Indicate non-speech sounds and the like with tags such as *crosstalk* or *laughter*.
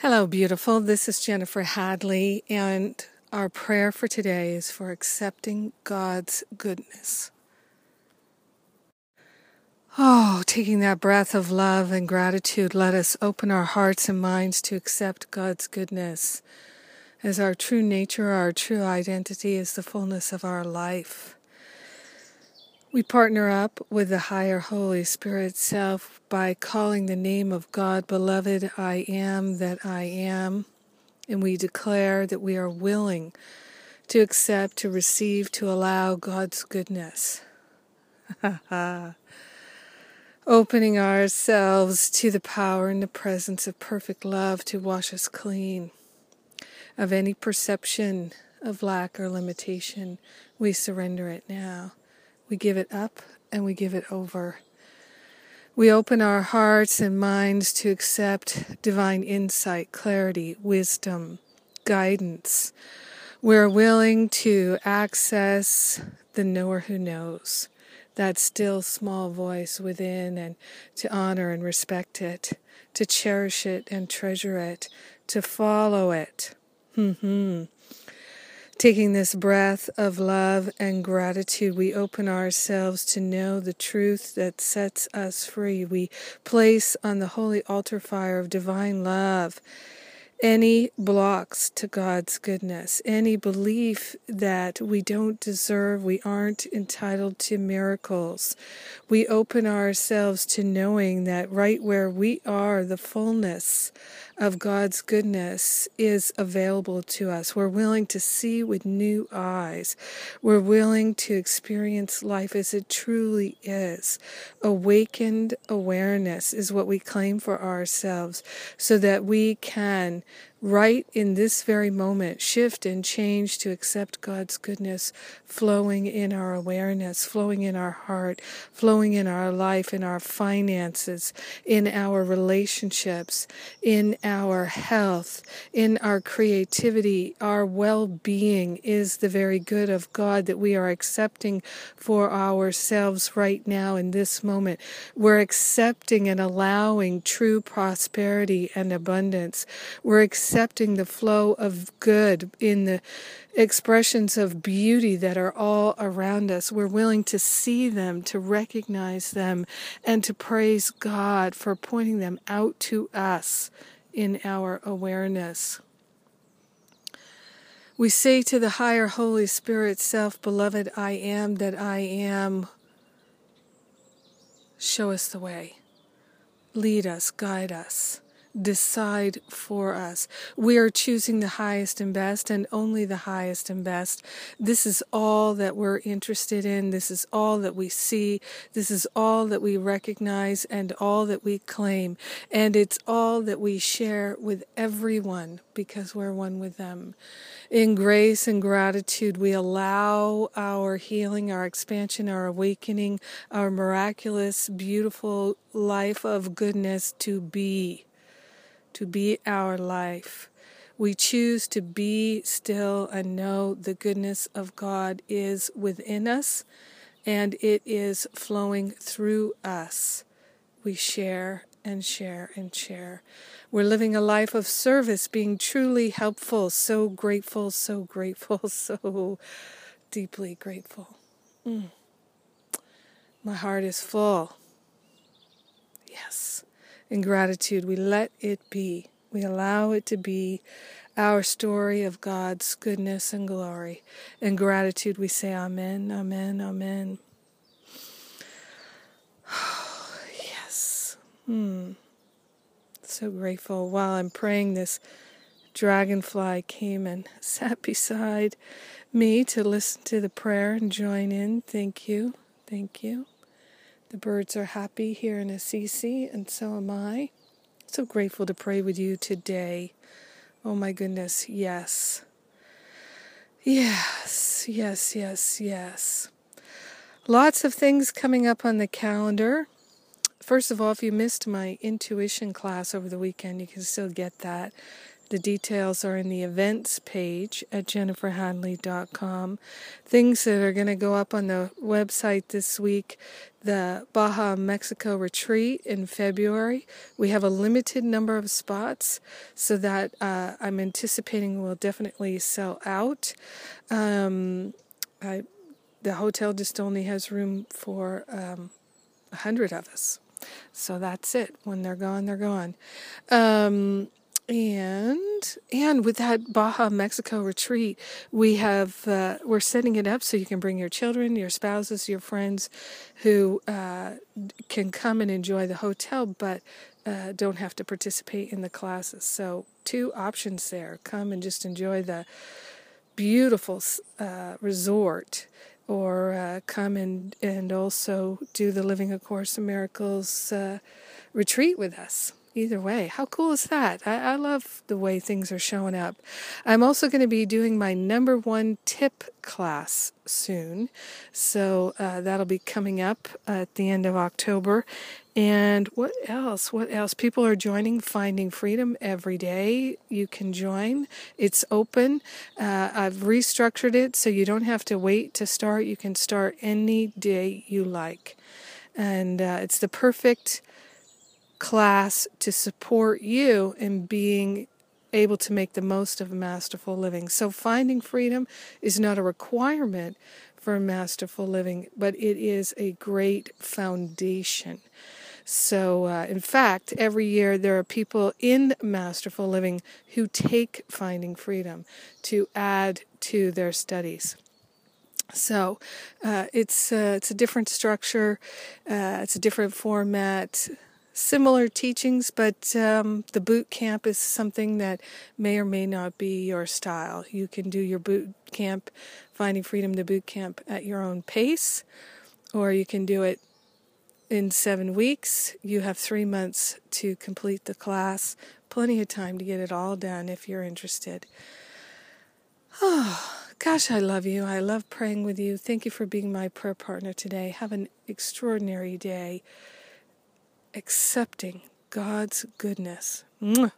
Hello, beautiful. This is Jennifer Hadley, and our prayer for today is for accepting God's goodness. Oh, taking that breath of love and gratitude, let us open our hearts and minds to accept God's goodness as our true nature, our true identity is the fullness of our life. We partner up with the higher Holy Spirit self by calling the name of God, Beloved, I am that I am, and we declare that we are willing to accept, to receive, to allow God's goodness. *laughs* Opening ourselves to the power and the presence of perfect love to wash us clean of any perception of lack or limitation, we surrender it now. We give it up and we give it over. We open our hearts and minds to accept divine insight, clarity, wisdom, guidance. We're willing to access the knower who knows, that still small voice within, and to honor and respect it, to cherish it and treasure it, to follow it. hmm Taking this breath of love and gratitude, we open ourselves to know the truth that sets us free. We place on the holy altar fire of divine love any blocks to God's goodness, any belief that we don't deserve, we aren't entitled to miracles. We open ourselves to knowing that right where we are, the fullness of God's goodness is available to us. We're willing to see with new eyes. We're willing to experience life as it truly is. Awakened awareness is what we claim for ourselves so that we can right in this very moment, shift and change to accept God's goodness flowing in our awareness, flowing in our heart, flowing in our life, in our finances, in our relationships, in our health, in our creativity. Our well being is the very good of God that we are accepting for ourselves right now in this moment. We're accepting and allowing true prosperity and abundance. We're accepting the flow of good in the expressions of beauty that are all around us. We're willing to see them, to recognize them, and to praise God for pointing them out to us in our awareness. We say to the higher Holy Spirit self, Beloved, I am that I am. Show us the way. Lead us, guide us decide for us. We are choosing the highest and best and only the highest and best. This is all that we're interested in. This is all that we see. This is all that we recognize and all that we claim. And it's all that we share with everyone because we're one with them. In grace and gratitude, we allow our healing, our expansion, our awakening, our miraculous, beautiful life of goodness to be to be our life. We choose to be still and know the goodness of God is within us and it is flowing through us. We share and share and share. We're living a life of service, being truly helpful, so grateful, so grateful, *laughs* so deeply grateful. Mm. My heart is full. Yes in gratitude, we let it be. We allow it to be our story of God's goodness and glory. In gratitude, we say, Amen, Amen, Amen. *sighs* yes. Hmm. So grateful. While I'm praying, this dragonfly came and *laughs* sat beside me to listen to the prayer and join in. Thank you. Thank you. The birds are happy here in Assisi, and so am I. So grateful to pray with you today. Oh my goodness, yes. Yes, yes, yes, yes. Lots of things coming up on the calendar. First of all, if you missed my intuition class over the weekend, you can still get that. The details are in the events page at jenniferhadley.com. Things that are going to go up on the website this week the Baja Mexico retreat in February. We have a limited number of spots, so that uh, I'm anticipating will definitely sell out. Um, I, the hotel just only has room for um, a hundred of us. So that's it. When they're gone, they're gone. Um, and and with that Baja Mexico retreat, we have uh, we're setting it up so you can bring your children, your spouses, your friends, who uh, can come and enjoy the hotel, but uh, don't have to participate in the classes. So two options there: come and just enjoy the beautiful uh, resort or uh, come and, and also do the Living A Course in Miracles uh, retreat with us. Either way, how cool is that? I, I love the way things are showing up. I'm also going to be doing my number one tip class soon, so uh, that'll be coming up at the end of October. And what else? What else? People are joining Finding Freedom every day. You can join. It's open. Uh, I've restructured it so you don't have to wait to start. You can start any day you like. And uh, it's the perfect class to support you in being able to make the most of masterful living. So, finding freedom is not a requirement for masterful living, but it is a great foundation. So, uh, in fact, every year there are people in Masterful Living who take Finding Freedom to add to their studies. So, uh, it's uh, it's a different structure, uh, it's a different format, similar teachings, but um, the boot camp is something that may or may not be your style. You can do your boot camp, Finding Freedom, the boot camp at your own pace, or you can do it in seven weeks. You have three months to complete the class. Plenty of time to get it all done if you're interested. Oh, *sighs* gosh, I love you. I love praying with you. Thank you for being my prayer partner today. Have an extraordinary day accepting God's goodness. Mwah.